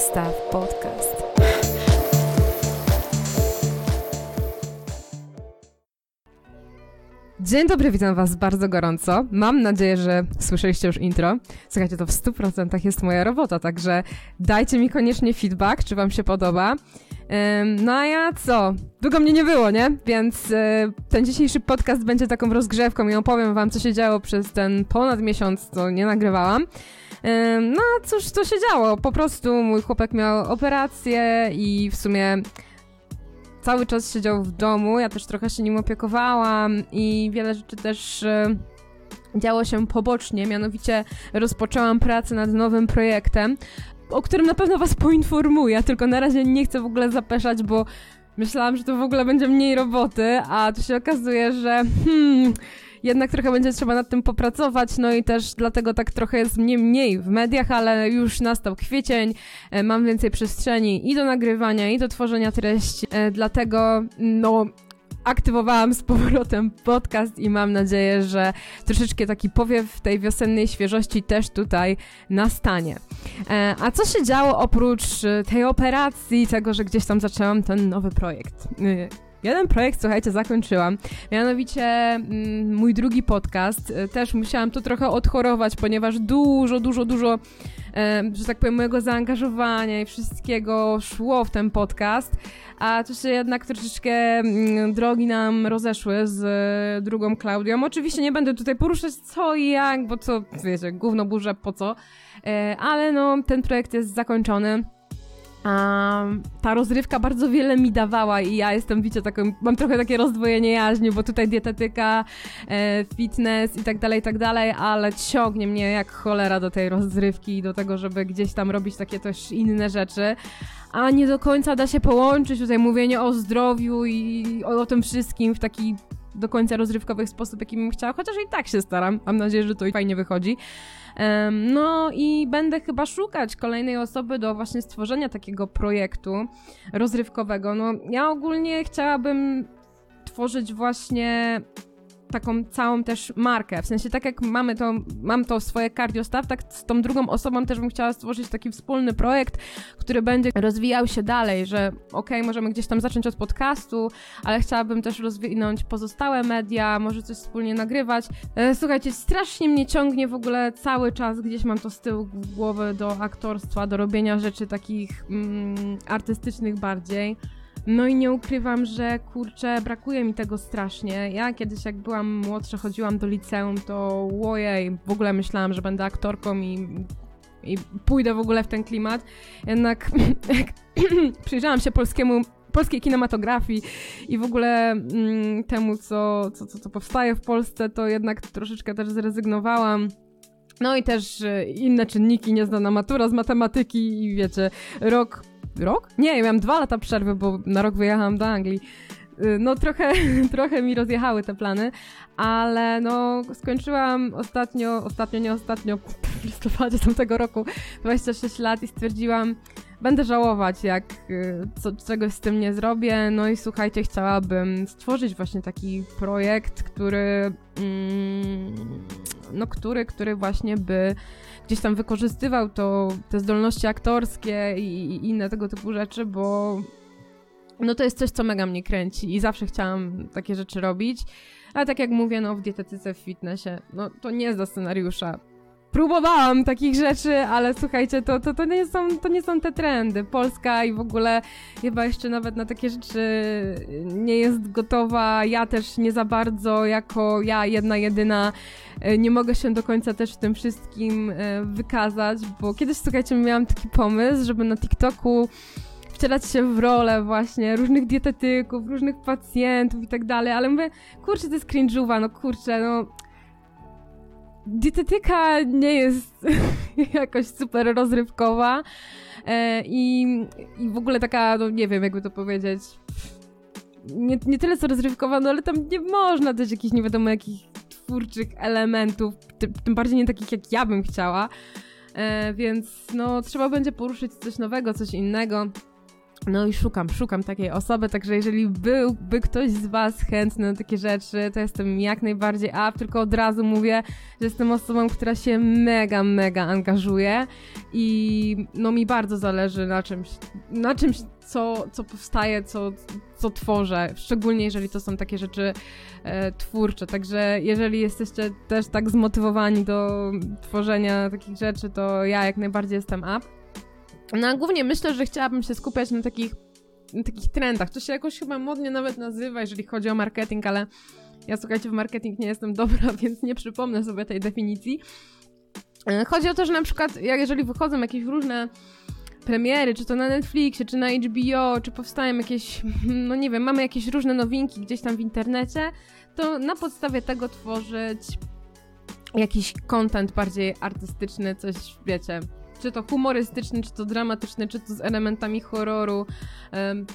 Zestaw Podcast. Dzień dobry, witam Was bardzo gorąco. Mam nadzieję, że słyszeliście już intro. Słuchajcie, to w 100% jest moja robota, także dajcie mi koniecznie feedback, czy Wam się podoba. No a ja co? Długo mnie nie było, nie? Więc e, ten dzisiejszy podcast będzie taką rozgrzewką i opowiem Wam, co się działo przez ten ponad miesiąc, co nie nagrywałam. No cóż, co się działo? Po prostu mój chłopak miał operację i w sumie cały czas siedział w domu, ja też trochę się nim opiekowałam i wiele rzeczy też e, działo się pobocznie, mianowicie rozpoczęłam pracę nad nowym projektem, o którym na pewno was poinformuję, tylko na razie nie chcę w ogóle zapeszać, bo myślałam, że to w ogóle będzie mniej roboty, a tu się okazuje, że hmm, jednak trochę będzie trzeba nad tym popracować, no i też dlatego tak trochę jest mnie mniej w mediach, ale już nastał kwiecień, e, mam więcej przestrzeni i do nagrywania, i do tworzenia treści, e, dlatego no aktywowałam z powrotem podcast i mam nadzieję, że troszeczkę taki powiew tej wiosennej świeżości też tutaj nastanie. E, a co się działo oprócz tej operacji, tego, że gdzieś tam zaczęłam ten nowy projekt? Jeden projekt, słuchajcie, zakończyłam. Mianowicie mm, mój drugi podcast. E, też musiałam to trochę odchorować, ponieważ dużo, dużo, dużo, e, że tak powiem, mojego zaangażowania i wszystkiego szło w ten podcast. A tu się jednak troszeczkę mm, drogi nam rozeszły z e, drugą Klaudią. Oczywiście nie będę tutaj poruszać co i jak, bo co, wiecie, gówno burze, po co. Ale no, ten projekt jest zakończony. Um, ta rozrywka bardzo wiele mi dawała i ja jestem, wiecie, taką, mam trochę takie rozdwojenie jaźni, bo tutaj dietetyka, e, fitness i tak dalej, i tak dalej, ale ciągnie mnie jak cholera do tej rozrywki i do tego, żeby gdzieś tam robić takie też inne rzeczy, a nie do końca da się połączyć tutaj mówienie o zdrowiu i o, o tym wszystkim w taki do końca rozrywkowy sposób, jaki bym chciała, chociaż i tak się staram, mam nadzieję, że to i fajnie wychodzi. No i będę chyba szukać kolejnej osoby do właśnie stworzenia takiego projektu rozrywkowego. No ja ogólnie chciałabym tworzyć właśnie taką całą też markę. W sensie tak jak mamy to, mam to swoje cardiostaw, tak z tą drugą osobą też bym chciała stworzyć taki wspólny projekt, który będzie rozwijał się dalej, że okej, okay, możemy gdzieś tam zacząć od podcastu, ale chciałabym też rozwinąć pozostałe media, może coś wspólnie nagrywać. E, słuchajcie, strasznie mnie ciągnie w ogóle cały czas, gdzieś mam to z tyłu głowy do aktorstwa, do robienia rzeczy takich mm, artystycznych bardziej. No i nie ukrywam, że kurczę, brakuje mi tego strasznie. Ja kiedyś jak byłam młodsza, chodziłam do liceum, to ojej, w ogóle myślałam, że będę aktorką i, i pójdę w ogóle w ten klimat. Jednak jak przyjrzałam się polskiemu polskiej kinematografii i w ogóle mm, temu, co, co, co, powstaje w Polsce, to jednak troszeczkę też zrezygnowałam. No i też e, inne czynniki, nieznana matura z matematyki i wiecie, rok rok? Nie, ja miałam dwa lata przerwy, bo na rok wyjechałam do Anglii. Y, no trochę, trochę mi rozjechały te plany, ale no skończyłam ostatnio, ostatnio, nie ostatnio, w listopadzie tamtego roku 26 lat i stwierdziłam, będę żałować, jak y, co, czegoś z tym nie zrobię. No i słuchajcie, chciałabym stworzyć właśnie taki projekt, który, mm, no który, który właśnie by gdzieś tam wykorzystywał to, te zdolności aktorskie i, i inne tego typu rzeczy, bo no to jest coś, co mega mnie kręci i zawsze chciałam takie rzeczy robić. Ale tak jak mówię, no w dietetyce, w fitnessie, no to nie jest do scenariusza. Próbowałam takich rzeczy, ale słuchajcie, to, to, to, nie są, to nie są te trendy. Polska i w ogóle chyba jeszcze nawet na takie rzeczy nie jest gotowa. Ja też nie za bardzo, jako ja jedna, jedyna, e, nie mogę się do końca też w tym wszystkim e, wykazać, bo kiedyś, słuchajcie, miałam taki pomysł, żeby na TikToku wcielać się w rolę właśnie różnych dietetyków, różnych pacjentów i tak dalej, ale mówię, kurczę, to jest cringe'uwa, no kurczę, no dietetyka nie jest jakoś super rozrywkowa e, i, i w ogóle taka, no nie wiem, jakby to powiedzieć, nie, nie tyle co rozrywkowa, no ale tam nie można też jakichś nie wiadomo jakich twórczych elementów, tym, bardziej nie takich jak ja bym chciała, e, więc no trzeba będzie poruszyć coś nowego, coś innego. No i szukam, szukam takiej osoby, także jeżeli byłby ktoś z Was chętny na takie rzeczy, to jestem jak najbardziej up, tylko od razu mówię, że jestem osobą, która się mega, mega angażuje i no mi bardzo zależy na czymś, na czymś, co, co powstaje, co, co tworzę, szczególnie jeżeli to są takie rzeczy e, twórcze, także jeżeli jesteście też tak zmotywowani do tworzenia takich rzeczy, to ja jak najbardziej jestem up. No a głównie myślę, że chciałabym się skupiać na takich, na takich trendach. To się jakoś chyba modnie nawet nazywa, jeżeli chodzi o marketing, ale ja słuchajcie, w marketing nie jestem dobra, więc nie przypomnę sobie tej definicji. E, chodzi o to, że na przykład, jeżeli wychodzą jakieś różne premiery, czy to na Netflixie, czy na HBO, czy powstają jakieś, no nie wiem, mamy jakieś różne nowinki gdzieś tam w internecie, to na podstawie tego tworzyć jakiś content bardziej artystyczny, coś, wiecie, czy to humorystyczny, czy to dramatyczny, czy to z elementami horroru.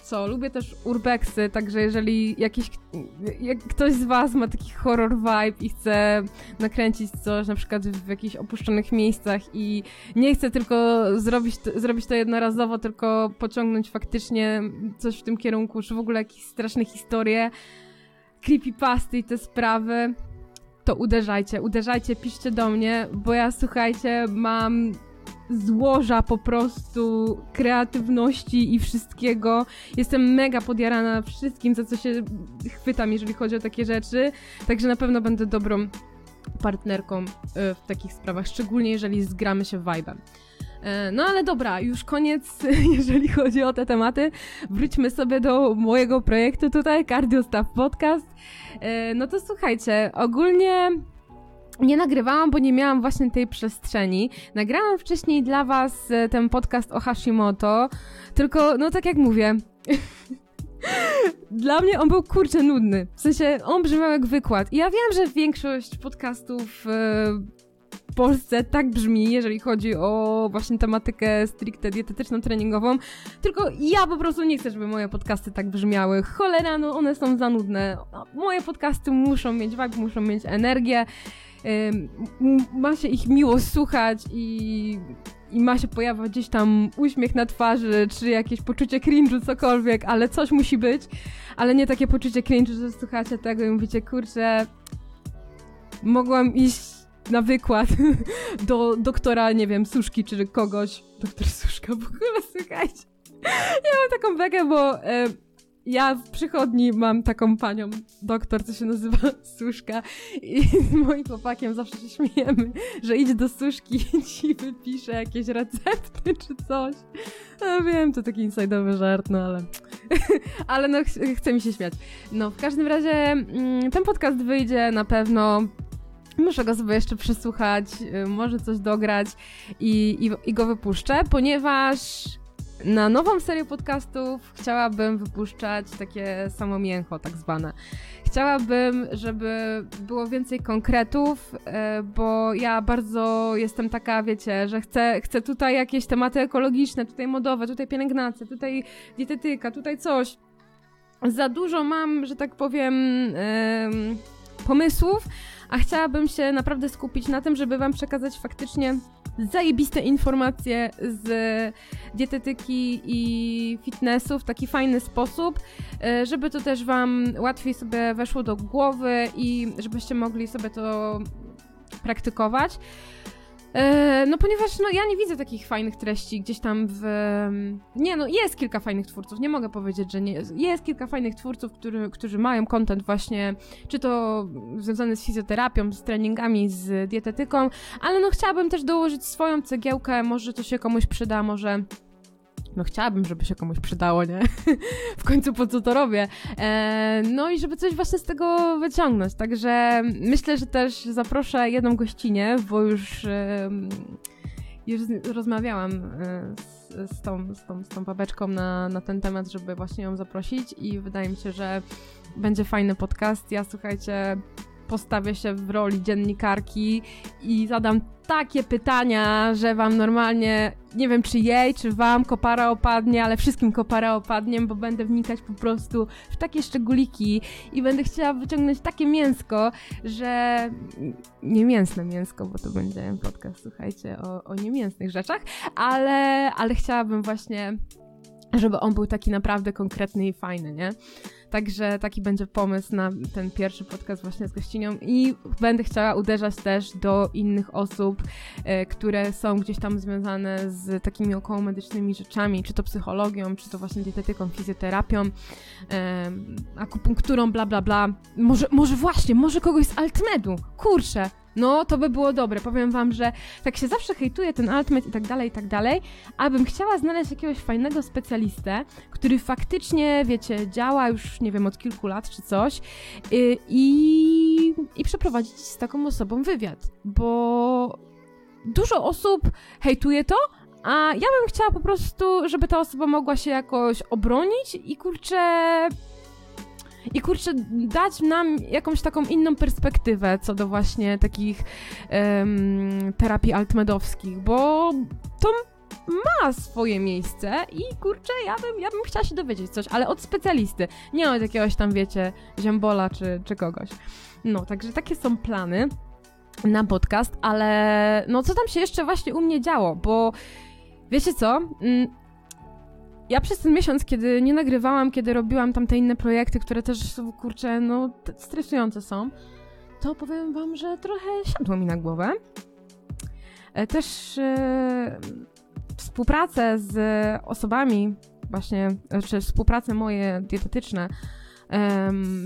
Co, lubię też urbexy, także jeżeli jakiś, jak ktoś z was ma taki horror vibe i chce nakręcić coś, na przykład w jakichś opuszczonych miejscach i nie chce tylko zrobić zrobić to jednorazowo, tylko pociągnąć faktycznie coś w tym kierunku, czy w ogóle jakieś straszne historie, creepypasty i te sprawy, to uderzajcie, uderzajcie, piszcie do mnie, bo ja słuchajcie, mam złoża po prostu kreatywności i wszystkiego. Jestem mega podjarana wszystkim, za co się chwytam, jeżeli chodzi o takie rzeczy. Także na pewno będę dobrą partnerką e, w takich sprawach, szczególnie jeżeli zgramy się vibe'em. E, no ale dobra, już koniec, jeżeli chodzi o te tematy. Wróćmy sobie do mojego projektu tutaj, Cardio Staff Podcast. E, no to słuchajcie, ogólnie nie nagrywałam, bo nie miałam właśnie tej przestrzeni. Nagrałam wcześniej dla was e, ten podcast o Hashimoto, tylko, no tak jak mówię, dla mnie on był kurczę nudny. W sensie, on brzmiał jak wykład. I ja wiem, że większość podcastów e, w Polsce tak brzmi, jeżeli chodzi o właśnie tematykę stricte dietetyczną, treningową. Tylko ja po prostu nie chcę, żeby moje podcasty tak brzmiały. Cholera, no one są za nudne. Moje podcasty muszą mieć vibe, muszą mieć energię ma się ich miło słuchać i, i ma się pojawiać gdzieś tam uśmiech na twarzy, czy jakieś poczucie cringe'u, cokolwiek, ale coś musi być, ale nie takie poczucie cringe'u, że słuchacie tego i mówicie, kurczę, mogłam iść na wykład do doktora, nie wiem, Suszki czy kogoś. Doktor Suszka w ogóle, słuchajcie. Ja mam taką bekę, bo e, ja w przychodni mam taką panią doktor, co się nazywa Suszka i z moim chłopakiem zawsze się śmiejemy, że idź do Suszki i ci wypisze jakieś recepty czy coś. No wiem, to taki insajdowy żart, no ale... ale no, ch chce mi się śmiać. No, w każdym razie mm, ten podcast wyjdzie na pewno Muszę go sobie jeszcze przesłuchać, y, może coś dograć i, i, i go wypuszczę, ponieważ na nową serię podcastów chciałabym wypuszczać takie samo mięcho, tak zwane. Chciałabym, żeby było więcej konkretów, e, bo ja bardzo jestem taka, wiecie, że chcę, chcę tutaj jakieś tematy ekologiczne, tutaj modowe, tutaj pielęgnacja, tutaj dietetyka, tutaj coś. Za dużo mam, że tak powiem, pomysłów, a chciałabym się naprawdę skupić na tym, żeby wam przekazać faktycznie zajebiste informacje z dietetyki i fitnessu w taki fajny sposób, e, żeby to też Wam łatwiej sobie weszło do głowy i żebyście mogli sobie to praktykować. E, no ponieważ no, ja nie widzę takich fajnych treści gdzieś tam w... Nie no, jest kilka fajnych twórców, nie mogę powiedzieć, że nie jest. Jest kilka fajnych twórców, który, którzy mają content właśnie, czy to związany z fizjoterapią, z treningami, z dietetyką, ale no chciałabym też dołożyć swoją cegiełkę, może to się komuś przyda, może no chciałabym, żeby się komuś przydało, nie? w końcu po co to robię? E, no i żeby coś właśnie z tego wyciągnąć. Także myślę, że też zaproszę jedną gościnę, bo już, e, już rozmawiałam z, z, tą, z, tą, z tą babeczką na, na ten temat, żeby właśnie ją zaprosić i wydaje mi się, że będzie fajny podcast. Ja słuchajcie, postawię się w roli dziennikarki i zadam takie pytania, że wam normalnie, nie wiem czy jej, czy wam kopara opadnie, ale wszystkim kopara opadnie, bo będę wnikać po prostu w takie szczególiki i będę chciała wyciągnąć takie mięsko, że nie mięsne mięsko, bo to będzie podcast, słuchajcie, o, o niemięsnych rzeczach, ale, ale chciałabym właśnie żeby on był taki naprawdę konkretny i fajny, nie? Także taki będzie pomysł na ten pierwszy podcast właśnie z gościnią i będę chciała uderzać też do innych osób, e, które są gdzieś tam związane z takimi okołomedycznymi rzeczami, czy to psychologią, czy to właśnie dietetyką, fizjoterapią, e, akupunkturą, bla bla bla. Może, może właśnie, może kogoś z Altmedu, kurczę, no, to by było dobre. Powiem wam, że tak się zawsze hejtuje ten Ultimate i tak dalej, i tak dalej, abym chciała znaleźć jakiegoś fajnego specjalistę, który faktycznie, wiecie, działa już, nie wiem, od kilku lat czy coś yy, i, i przeprowadzić z taką osobą wywiad, bo dużo osób hejtuje to, a ja bym chciała po prostu, żeby ta osoba mogła się jakoś obronić i kurczę i kurczę, dać nam jakąś taką inną perspektywę co do właśnie takich um, terapii altmedowskich, bo to ma swoje miejsce i kurczę, ja bym, ja bym chciała się dowiedzieć coś, ale od specjalisty, nie od jakiegoś tam, wiecie, ziembola czy, czy kogoś. No, także takie są plany na podcast, ale no co tam się jeszcze właśnie u mnie działo, bo wiecie co, mm, ja przez ten miesiąc, kiedy nie nagrywałam, kiedy robiłam tam te inne projekty, które też, kurczę, no, stresujące są, to powiem wam, że trochę siadło mi na głowę. E, też e, współpracę z osobami, właśnie, czy współprace moje dietetyczne,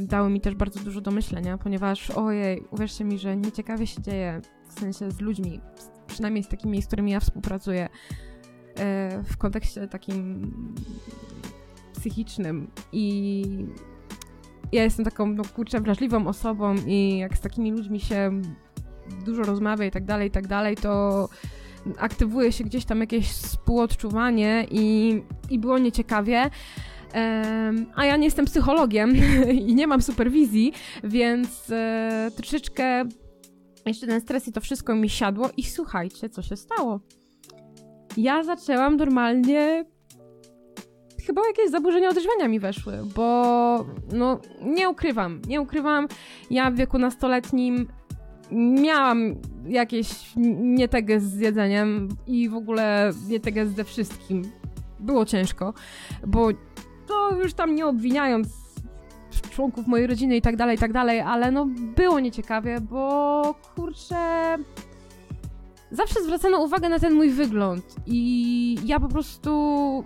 dały mi też bardzo dużo do myślenia, ponieważ ojej, uwierzcie mi, że nieciekawie się dzieje, w sensie z ludźmi, przynajmniej z takimi, z którymi ja współpracuję, E, w kontekście takim psychicznym i ja jestem taką, no kurczę, wrażliwą osobą i jak z takimi ludźmi się dużo rozmawia i tak dalej, i tak dalej, to aktywuje się gdzieś tam jakieś współodczuwanie i, i było nieciekawie. Um, a ja nie jestem psychologiem i nie mam superwizji, więc e, troszeczkę jeszcze ten stres i to wszystko mi siadło i słuchajcie, co się stało ja zaczęłam normalnie chyba jakieś zaburzenia odżywiania mi weszły, bo no nie ukrywam, nie ukrywam, ja w wieku nastoletnim miałam jakieś nietegę z jedzeniem i w ogóle nietegę ze wszystkim. Było ciężko, bo to już tam nie obwiniając członków mojej rodziny i tak dalej, i tak dalej, ale no było nieciekawie, bo kurczę zawsze zwracano uwagę na ten mój wygląd i ja po prostu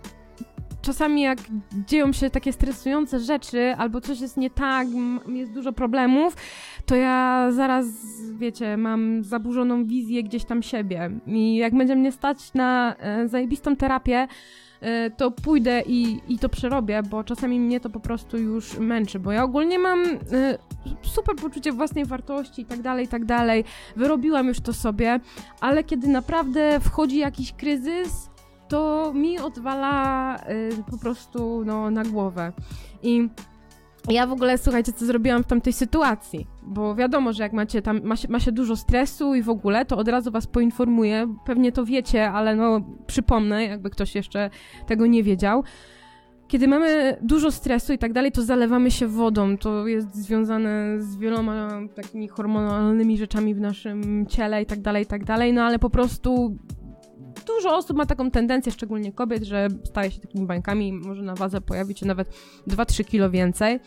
czasami jak dzieją się takie stresujące rzeczy albo coś jest nie tak, jest dużo problemów, to ja zaraz, wiecie, mam zaburzoną wizję gdzieś tam siebie. I jak będzie mnie stać na e, zajebistą terapię, to pójdę i, i to przerobię, bo czasami mnie to po prostu już męczy, bo ja ogólnie mam e, super poczucie własnej wartości i tak dalej, i tak dalej. Wyrobiłam już to sobie, ale kiedy naprawdę wchodzi jakiś kryzys, to mi odwala e, po prostu no, na głowę. I ja w ogóle, słuchajcie, co zrobiłam w tamtej sytuacji, bo wiadomo, że jak macie tam, ma się, ma się dużo stresu i w ogóle, to od razu was poinformuję, pewnie to wiecie, ale no przypomnę, jakby ktoś jeszcze tego nie wiedział. Kiedy mamy dużo stresu i tak dalej, to zalewamy się wodą. To jest związane z wieloma takimi hormonalnymi rzeczami w naszym ciele i tak dalej, i tak dalej, no ale po prostu dużo osób ma taką tendencję, szczególnie kobiet, że staje się takimi bańkami może na wadze pojawić się nawet 2-3 kilo więcej.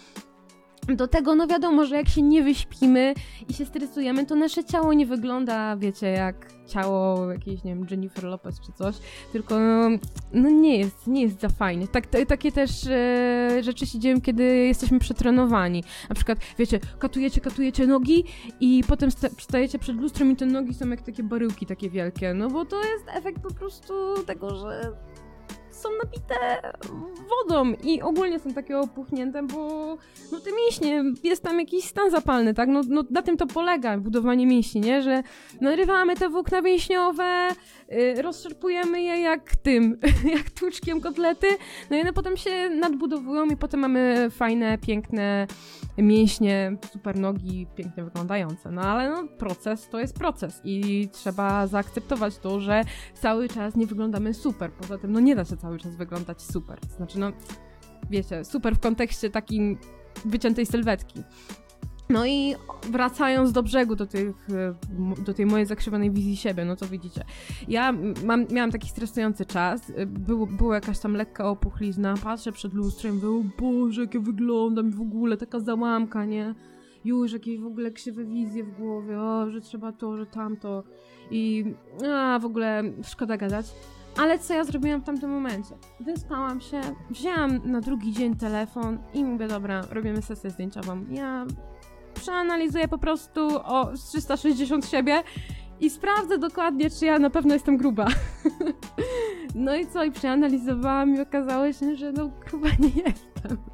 Do tego, no wiadomo, że jak się nie wyśpimy i się stresujemy, to nasze ciało nie wygląda, wiecie, jak ciało jakiejś, nie wiem, Jennifer Lopez czy coś, tylko no, no nie jest, nie jest za fajnie. Tak, takie też e, rzeczy się dzieją, kiedy jesteśmy przetrenowani. Na przykład, wiecie, katujecie, katujecie nogi i potem stajecie przed lustrem i te nogi są jak takie baryłki takie wielkie, no bo to jest efekt po prostu tego, że są nabite wodą i ogólnie są takie opuchnięte, bo no te mięśnie, jest tam jakiś stan zapalny, tak? No, no na tym to polega budowanie mięśni, nie? Że narywamy te włókna mięśniowe, yy, je jak tym, jak tłuczkiem kotlety, no i one potem się nadbudowują i potem mamy fajne, piękne mięśnie, super nogi, pięknie wyglądające. No ale no, proces to jest proces i trzeba zaakceptować to, że cały czas nie wyglądamy super. Poza tym, no nie da się cały czas wyglądać super. Znaczy, no, wiecie, super w kontekście takim wyciętej sylwetki. No i wracając do brzegu, do, tych, do tej mojej zakrzywanej wizji siebie, no to widzicie. Ja mam, miałam taki stresujący czas, był, była jakaś tam lekka opuchlizna, patrzę przed lustrem, Boże, jak ja wyglądam w ogóle, taka załamka, nie? Już jakieś w ogóle krzywe wizje w głowie, o, że trzeba to, że tamto i a, w ogóle szkoda gadać. Ale co ja zrobiłam w tamtym momencie? Wyspałam się, wzięłam na drugi dzień telefon i mówię, dobra, robimy sesję zdjęciową. Ja przeanalizuję po prostu o 360 siebie i sprawdzę dokładnie, czy ja na pewno jestem gruba. no i co? I przeanalizowałam i okazało się, że no gruba nie jestem.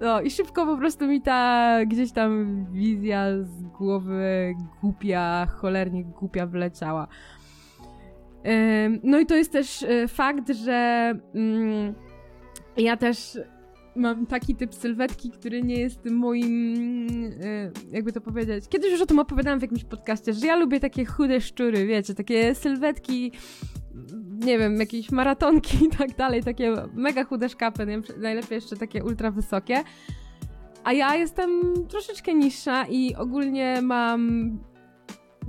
No i szybko po prostu mi ta gdzieś tam wizja z głowy głupia, cholernie głupia wleciała. No i to jest też e, fakt, że mm, ja też mam taki typ sylwetki, który nie jest moim, e, jakby to powiedzieć. Kiedyś już o tym opowiadałam w jakimś podcaście, że ja lubię takie chude szczury, wiecie, takie sylwetki, nie wiem, jakieś maratonki i tak dalej, takie mega chude szkapy, najlepiej jeszcze takie ultra wysokie. A ja jestem troszeczkę niższa i ogólnie mam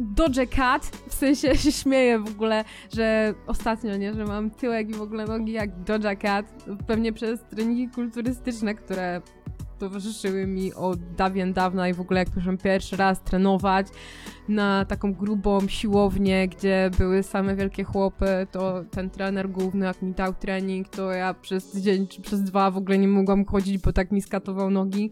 Doge Cat, w sensie się śmieję w ogóle, że ostatnio, nie, że mam tyłek i w ogóle nogi jak Doja Cat, pewnie przez treningi kulturystyczne, które towarzyszyły mi od dawien dawna i w ogóle jak poszłam pierwszy raz trenować na taką grubą siłownię, gdzie były same wielkie chłopy, to ten trener główny jak mi dał trening, to ja przez tydzień czy przez dwa w ogóle nie mogłam chodzić, bo tak mi skatował nogi.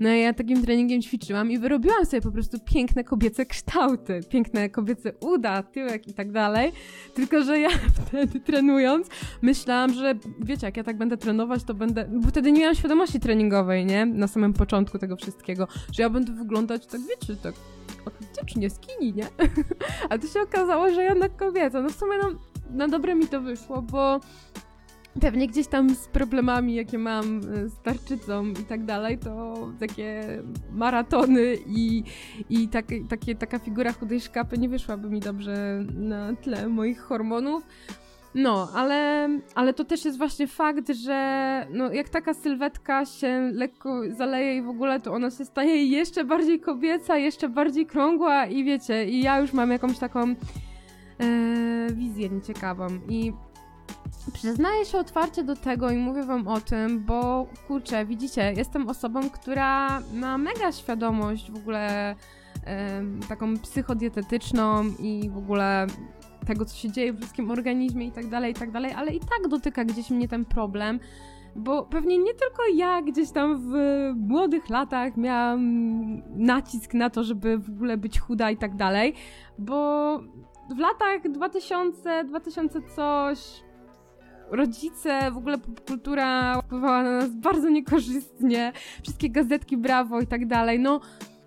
No ja takim treningiem ćwiczyłam i wyrobiłam sobie po prostu piękne kobiece kształty, piękne kobiece uda, tyłek i tak dalej. Tylko, że ja wtedy trenując myślałam, że wiecie, jak ja tak będę trenować, to będę, bo wtedy nie miałam świadomości treningowej, nie? Na samym początku tego wszystkiego, że ja będę wyglądać tak, wiecie, tak atletycznie, skinny, nie? A to się okazało, że jednak kobieca. No w sumie no, na dobre mi to wyszło, bo pewnie gdzieś tam z problemami, jakie mam e, z tarczycą i tak dalej, to takie maratony i, i tak, takie, taka figura chudej szkapy nie wyszłaby mi dobrze na tle moich hormonów. No, ale, ale to też jest właśnie fakt, że no, jak taka sylwetka się lekko zaleje i w ogóle, to ona się staje jeszcze bardziej kobieca, jeszcze bardziej krągła i wiecie, i ja już mam jakąś taką e, wizję nieciekawą i Przyznaję się otwarcie do tego i mówię wam o tym, bo kurczę, widzicie, jestem osobą, która ma mega świadomość w ogóle taką psychodietetyczną i w ogóle tego, co się dzieje w ludzkim organizmie i tak dalej, i tak dalej, ale i tak dotyka gdzieś mnie ten problem, bo pewnie nie tylko ja gdzieś tam w młodych latach miałam nacisk na to, żeby w ogóle być chuda i tak dalej, bo w latach 2000, 2000 coś, rodzice, w ogóle popkultura wpływała na nas bardzo niekorzystnie, wszystkie gazetki Brawo i tak dalej, no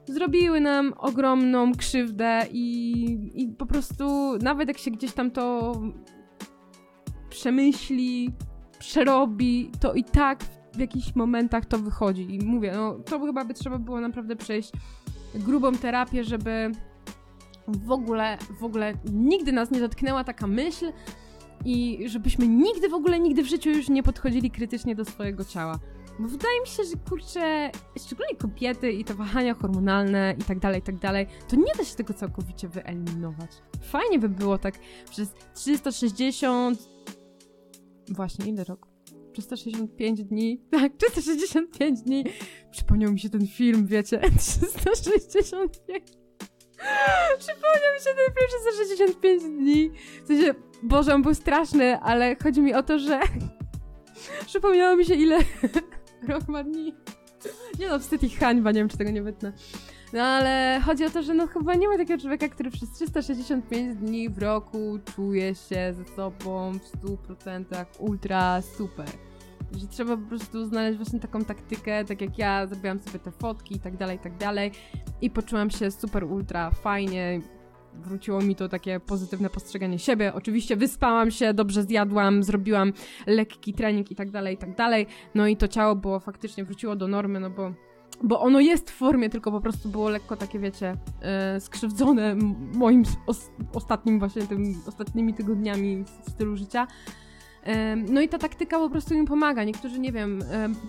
zrobiły nam ogromną krzywdę i, i po prostu nawet jak się gdzieś tam to przemyśli, przerobi, to i tak w jakichś momentach to wychodzi. I mówię, no to chyba by trzeba było naprawdę przejść grubą terapię, żeby w ogóle, w ogóle nigdy nas nie dotknęła taka myśl, i żebyśmy nigdy w ogóle, nigdy w życiu już nie podchodzili krytycznie do swojego ciała. Bo wydaje mi się, że kurczę, szczególnie kobiety i te wahania hormonalne i tak dalej, i tak dalej, to nie da się tego całkowicie wyeliminować. Fajnie by było tak przez 360... Właśnie, ile roku? 365 dni. Tak, 365 dni. Przypomniał mi się ten film, wiecie, 365. Przypomniał mi się ten film 365 dni. W sensie, Boże, on był straszny, ale chodzi mi o to, że przypomniało mi się ile rok ma dni. Nie no, wstyd i hańba, nie wiem czy tego nie wytnę. No ale chodzi o to, że no chyba nie ma takiego człowieka, który przez 365 dni w roku czuje się ze sobą w 100% ultra super. Że trzeba po prostu znaleźć właśnie taką taktykę, tak jak ja zrobiłam sobie te fotki i tak dalej, i tak dalej. I poczułam się super ultra fajnie, wróciło mi to takie pozytywne postrzeganie siebie. Oczywiście wyspałam się, dobrze zjadłam, zrobiłam lekki trening i tak dalej, i tak dalej. No i to ciało było faktycznie, wróciło do normy, no bo bo ono jest w formie, tylko po prostu było lekko takie, wiecie, yy, skrzywdzone moim os ostatnim właśnie tym, ostatnimi tygodniami stylu życia. No i ta taktyka po prostu im pomaga. Niektórzy, nie wiem,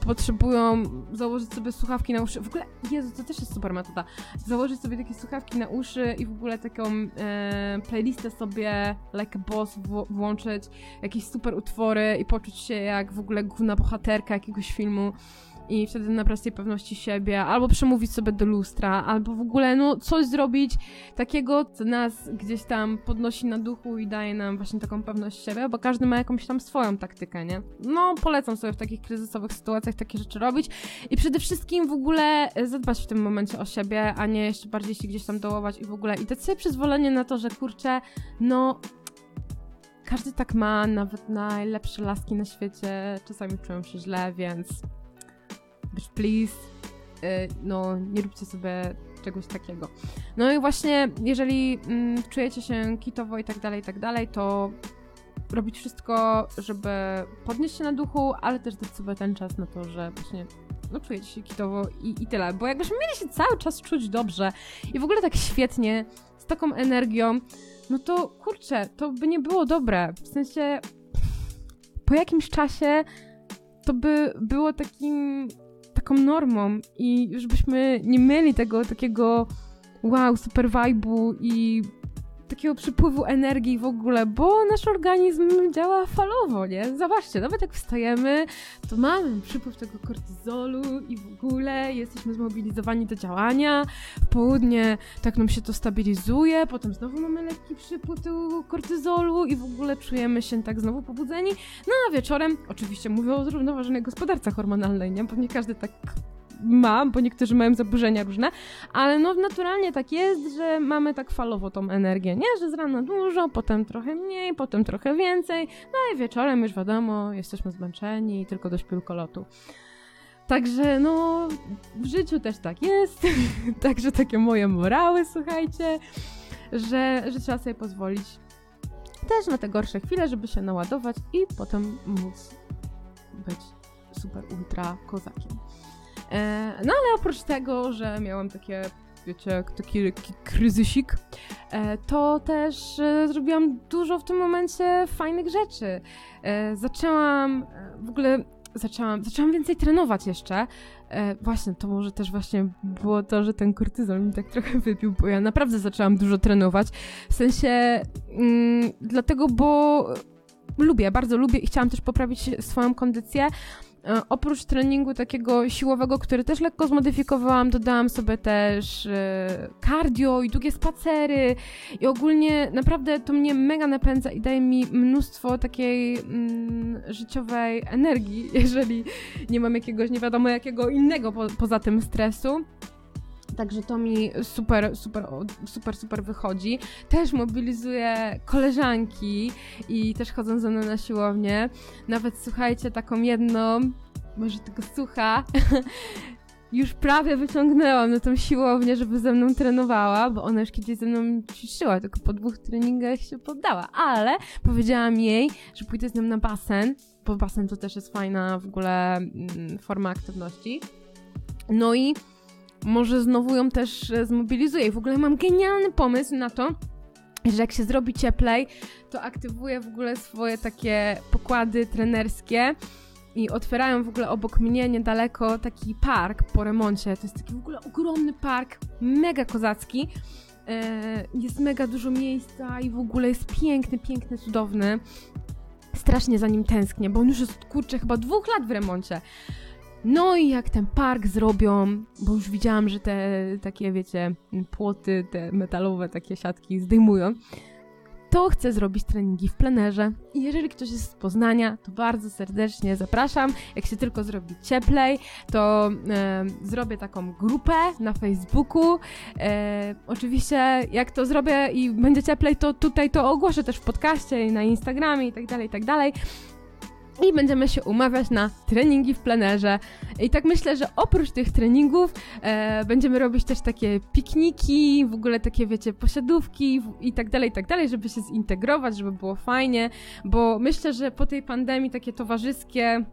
potrzebują założyć sobie słuchawki na uszy. W ogóle, Jezu, to też jest super metoda. Założyć sobie takie słuchawki na uszy i w ogóle taką e, playlistę sobie like boss włączyć, jakieś super utwory i poczuć się jak w ogóle główna bohaterka jakiegoś filmu i wtedy nabrać tej pewności siebie, albo przemówić sobie do lustra, albo w ogóle no coś zrobić takiego, co nas gdzieś tam podnosi na duchu i daje nam właśnie taką pewność siebie, bo każdy ma jakąś tam swoją taktykę, nie? No polecam sobie w takich kryzysowych sytuacjach takie rzeczy robić i przede wszystkim w ogóle zadbać w tym momencie o siebie, a nie jeszcze bardziej się gdzieś tam dołować i w ogóle i dać sobie przyzwolenie na to, że kurczę, no każdy tak ma, nawet najlepsze laski na świecie czasami czują się źle, więc bitch please, y, no nie róbcie sobie czegoś takiego. No i właśnie, jeżeli mm, czujecie się kitowo i tak dalej, i tak dalej, to robić wszystko, żeby podnieść się na duchu, ale też dać sobie ten czas na to, że właśnie no czujecie się kitowo i, i tyle. Bo jakbyśmy mieli się cały czas czuć dobrze i w ogóle tak świetnie, z taką energią, no to kurczę, to by nie było dobre. W sensie po jakimś czasie to by było takim taką normą i już byśmy nie mieli tego takiego wow, super vibe'u i takiego przypływu energii w ogóle, bo nasz organizm działa falowo, nie? Zobaczcie, nawet jak wstajemy, to mamy przypływ tego kortyzolu i w ogóle jesteśmy zmobilizowani do działania. W południe tak nam się to stabilizuje, potem znowu mamy lekki przypływ tego kortyzolu i w ogóle czujemy się tak znowu pobudzeni. No a wieczorem, oczywiście mówię o zrównoważonej gospodarce hormonalnej, nie? Bo nie każdy tak mam, bo niektórzy mają zaburzenia różne, ale no naturalnie tak jest, że mamy tak falowo tą energię, nie? Że z rana dużo, potem trochę mniej, potem trochę więcej, no i wieczorem już wiadomo, jesteśmy zmęczeni i tylko do śpiulkolotu. Także no, w życiu też tak jest, także takie moje morały, słuchajcie, że, że trzeba sobie pozwolić też na te gorsze chwile, żeby się naładować i potem móc być super ultra kozakiem. E, no ale oprócz tego, że miałam takie wiecie, taki, taki kryzysik, e, to też e, zrobiłam dużo w tym momencie fajnych rzeczy. Zaczęłam w ogóle zaczęłam, zaczęłam więcej trenować jeszcze. właśnie, to może też właśnie było to, że ten kortyzol mi tak trochę wypił, bo ja naprawdę zaczęłam dużo trenować. W sensie, mm, dlatego, bo lubię, bardzo lubię i chciałam też poprawić swoją kondycję. E, oprócz treningu takiego siłowego, który też lekko zmodyfikowałam, dodałam sobie też e, cardio i długie spacery i ogólnie naprawdę to mnie mega napędza i daje mi mnóstwo takiej mm, życiowej energii, jeżeli nie mam jakiegoś nie wiadomo jakiego innego po, poza tym stresu. Także to mi super, super, super, super wychodzi. Też mobilizuję koleżanki i też chodzą ze mną na siłownię. Nawet słuchajcie, taką jedną, może tego słucha, już prawie wyciągnęłam na tą siłownię, żeby ze mną trenowała, bo ona już kiedyś ze mną ćwiczyła, tylko po dwóch treningach się poddała. Ale powiedziałam jej, że pójdę z nią na basen, bo basen to też jest fajna w ogóle mm, forma aktywności. No i może znowu ją też e, zmobilizuję. W ogóle mam genialny pomysł na to, że jak się zrobi cieplej, to aktywuję w ogóle swoje takie pokłady trenerskie i otwierają w ogóle obok mnie niedaleko taki park po remoncie. To jest taki w ogóle ogromny park, mega kozacki. E, jest mega dużo miejsca i w ogóle jest piękny, piękny, cudowny. Strasznie za nim tęsknię, bo on już jest kurczę chyba dwóch lat w remoncie. No i jak ten park zrobią, bo już widziałam, że te takie, wiecie, płoty, te metalowe takie siatki zdejmują, to chcę zrobić treningi w plenerze. I jeżeli ktoś jest z Poznania, to bardzo serdecznie zapraszam. Jak się tylko zrobi cieplej, to e, zrobię taką grupę na Facebooku. E, oczywiście, jak to zrobię i będzie cieplej, to tutaj to ogłoszę też w podcaście i na Instagramie i tak dalej, i tak dalej i będziemy się umawiać na treningi w plenerze. I tak myślę, że oprócz tych treningów e, będziemy robić też takie pikniki, w ogóle takie, wiecie, posiadówki i tak dalej, i tak dalej, żeby się zintegrować, żeby było fajnie, bo myślę, że po tej pandemii takie towarzyskie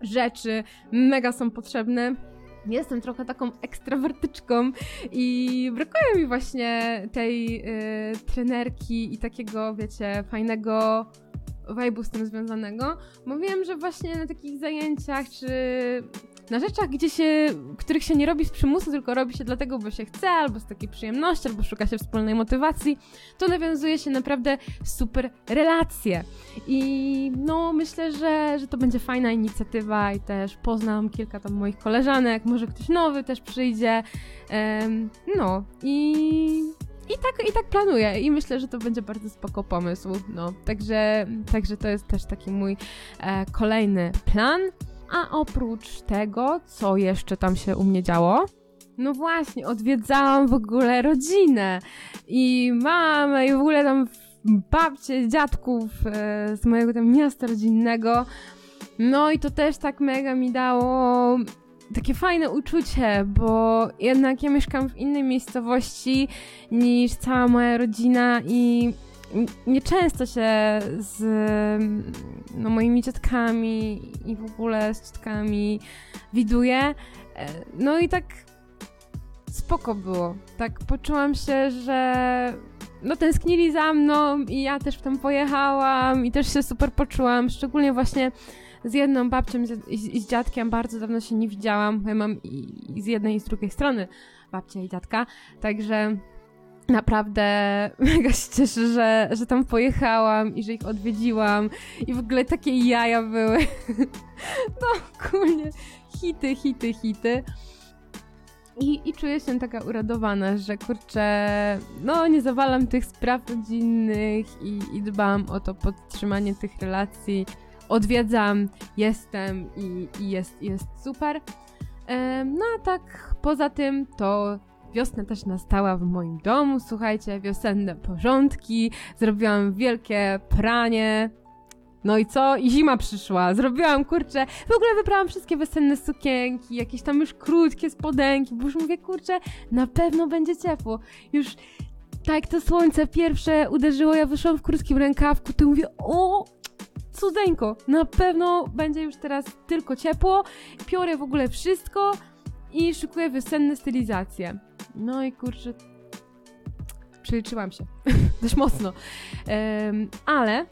rzeczy mega są potrzebne. Jestem trochę taką ekstrawertyczką i brakuje mi właśnie tej y, trenerki i takiego, wiecie, fajnego vibe'u z tym związanego, bo wiem, że właśnie na takich zajęciach, czy na rzeczach, gdzie się, których się nie robi z przymusu, tylko robi się dlatego, bo się chce, albo z takiej przyjemności, albo szuka się wspólnej motywacji, to nawiązuje się naprawdę super relacje. I no, myślę, że, że to będzie fajna inicjatywa i też poznam kilka tam moich koleżanek, może ktoś nowy też przyjdzie. Um, no i i tak, I tak planuję i myślę, że to będzie bardzo spoko pomysł. No, także, także to jest też taki mój e, kolejny plan. A oprócz tego, co jeszcze tam się u mnie działo? No właśnie, odwiedzałam w ogóle rodzinę i mamę i w ogóle tam babcie, dziadków e, z mojego tam miasta rodzinnego. No i to też tak mega mi dało takie fajne uczucie, bo jednak ja mieszkam w innej miejscowości niż cała moja rodzina i nieczęsto się z no, moimi ciotkami i w ogóle z ciotkami widuję. No i tak spoko było. Tak poczułam się, że no tęsknili za mną i ja też tam pojechałam i też się super poczułam, szczególnie właśnie z jedną babcią i z, z dziadkiem bardzo dawno się nie widziałam. Ja mam i, i z jednej i z drugiej strony babcia i dziadka, także naprawdę mega się cieszę, że, że tam pojechałam i że ich odwiedziłam i w ogóle takie jaja były. No, ogólnie hity, hity, hity. I, I czuję się taka uradowana, że kurczę, no nie zawalam tych spraw rodzinnych i, i dbam o to podtrzymanie tych relacji. Odwiedzam, jestem i, i jest, jest super. No a tak poza tym to Wiosna też nastała w moim domu, słuchajcie, wiosenne porządki, zrobiłam wielkie pranie, no i co? I zima przyszła. Zrobiłam, kurczę, w ogóle wybrałam wszystkie wesenne sukienki, jakieś tam już krótkie spodenki, bo już mówię, kurczę, na pewno będzie ciepło. Już tak to słońce pierwsze uderzyło, ja wyszłam w krótkim rękawku, to mówię, o, cudeńko, na pewno będzie już teraz tylko ciepło, piorę w ogóle wszystko i szykuję wiosenne stylizacje. No i kurczę, przeliczyłam się dość mocno. Um, ale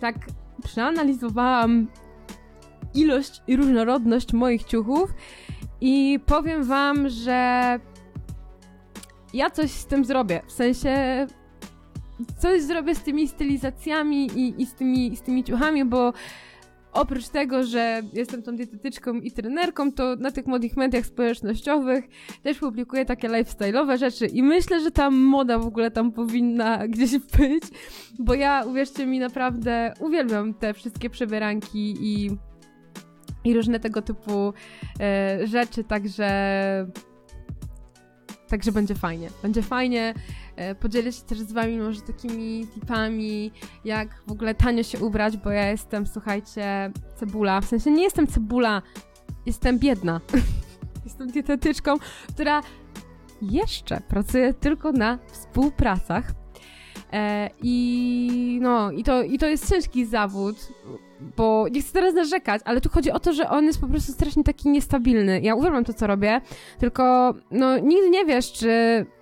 tak przeanalizowałam ilość i różnorodność moich ciuchów i powiem wam, że ja coś z tym zrobię. W sensie coś zrobię z tymi stylizacjami i, i z, tymi, z tymi ciuchami, bo Oprócz tego, że jestem tą dietetyczką i trenerką, to na tych młodych mediach społecznościowych też publikuję takie lifestyle'owe rzeczy i myślę, że ta moda w ogóle tam powinna gdzieś być, bo ja, uwierzcie mi, naprawdę uwielbiam te wszystkie przebieranki i, i różne tego typu e, rzeczy, także Także będzie fajnie. Będzie fajnie. E, podzielę się też z wami może takimi tipami, jak w ogóle tanio się ubrać, bo ja jestem, słuchajcie, cebula. W sensie nie jestem cebula, jestem biedna. jestem dietetyczką, która jeszcze pracuje tylko na współpracach. E, I no, i to, i to jest ciężki zawód bo nie chcę teraz narzekać, ale tu chodzi o to, że on jest po prostu strasznie taki niestabilny. Ja uwielbiam to, co robię, tylko no nigdy nie wiesz, czy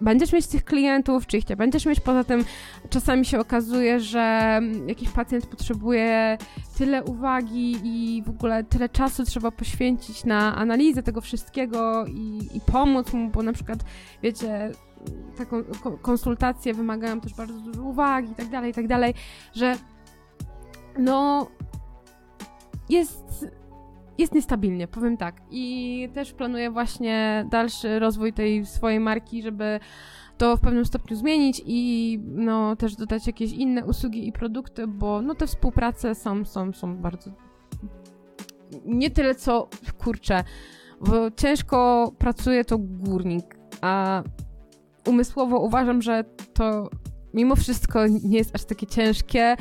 będziesz mieć tych klientów, czy ich nie będziesz mieć. Poza tym czasami się okazuje, że jakiś pacjent potrzebuje tyle uwagi i w ogóle tyle czasu trzeba poświęcić na analizę tego wszystkiego i, i pomóc mu, bo na przykład, wiecie, taką konsultacje wymagają też bardzo dużo uwagi i tak dalej, i tak dalej, że no jest, jest niestabilnie, powiem tak. I też planuję właśnie dalszy rozwój tej swojej marki, żeby to w pewnym stopniu zmienić i no też dodać jakieś inne usługi i produkty, bo no te współprace są, są, są bardzo nie tyle co kurczę, bo ciężko pracuje to górnik, a umysłowo uważam, że to mimo wszystko nie jest aż takie ciężkie,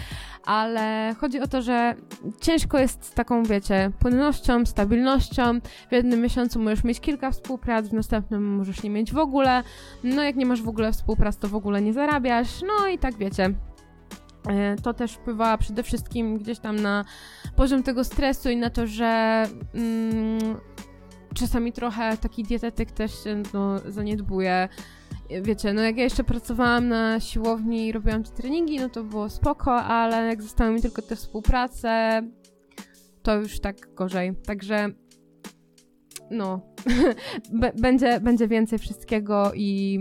ale chodzi o to, że ciężko jest z taką, wiecie, płynnością, stabilnością. W jednym miesiącu możesz mieć kilka współprac, w następnym możesz nie mieć w ogóle. No jak nie masz w ogóle współprac, to w ogóle nie zarabiasz. No i tak wiecie. E, to też wpływa przede wszystkim gdzieś tam na poziom tego stresu i na to, że mm, czasami trochę taki dietetyk też się no, zaniedbuje wiecie, no jak ja jeszcze pracowałam na siłowni i robiłam te treningi, no to było spoko, ale jak zostały mi tylko te współprace, to już tak gorzej. Także no, będzie, będzie więcej wszystkiego i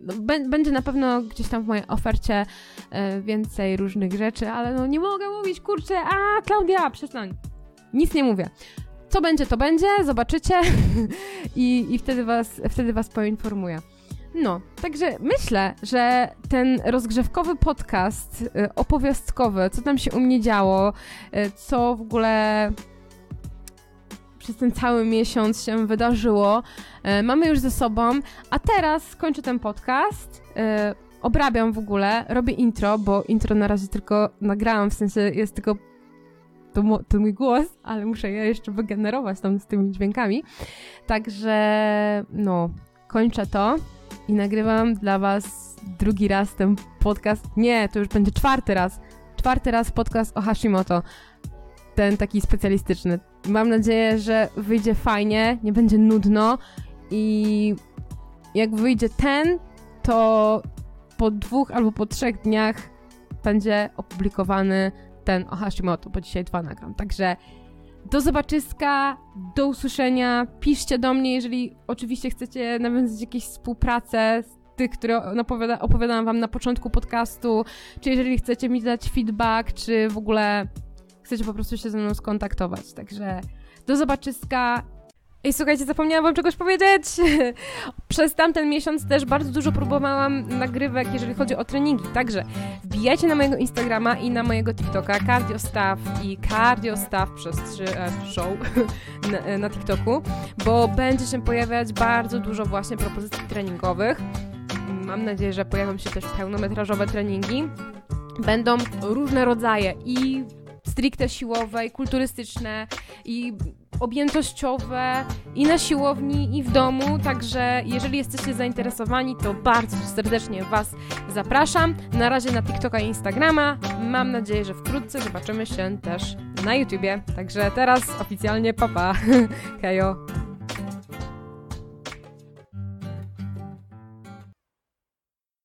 no, będzie na pewno gdzieś tam w mojej ofercie e, więcej różnych rzeczy, ale no nie mogę mówić, kurczę, a Klaudia, przestań. Nic nie mówię. Co będzie, to będzie, zobaczycie I, i wtedy, was, wtedy was poinformuję. No, także myślę, że ten rozgrzewkowy podcast y, opowiastkowy, co tam się u mnie działo, y, co w ogóle przez ten cały miesiąc się wydarzyło, y, mamy już ze sobą, a teraz kończę ten podcast. Obrabiam w ogóle, robię intro, bo intro na razie tylko nagrałam, w sensie jest tylko to, to mój głos, ale muszę je jeszcze wygenerować tam z tymi dźwiękami. Także no, kończę to i nagrywam dla Was drugi raz ten podcast. Nie, to już będzie czwarty raz. Czwarty raz podcast o Hashimoto. Ten taki specjalistyczny. Mam nadzieję, że wyjdzie fajnie, nie będzie nudno i jak wyjdzie ten, to po dwóch albo po trzech dniach będzie opublikowany ten o Hashimoto, bo dzisiaj dwa nagram. Także do zobaczyska, do usłyszenia. Piszcie do mnie, jeżeli oczywiście chcecie nawiązać jakieś współpracę z tych, które opowiada, opowiadałam wam na początku podcastu, czy jeżeli chcecie mi dać feedback, czy w ogóle chcecie po prostu się ze mną skontaktować. Także do zobaczyska i słuchajcie, zapomniałam wam czegoś powiedzieć. Przez tamten miesiąc też bardzo dużo próbowałam nagrywek, jeżeli chodzi o treningi. Także wbijajcie na mojego Instagrama i na mojego TikToka Cardiostaff i Cardiostaff przez 3F Show na, na TikToku, bo będzie się pojawiać bardzo dużo właśnie propozycji treningowych. Mam nadzieję, że pojawią się też pełnometrażowe treningi. Będą różne rodzaje i stricte siłowe, i kulturystyczne, i objętościowe i na siłowni, i w domu. Także jeżeli jesteście zainteresowani, to bardzo serdecznie Was zapraszam. Na razie na TikToka i Instagrama. Mam nadzieję, że wkrótce zobaczymy się też na YouTubie. Także teraz oficjalnie papa. Hejo.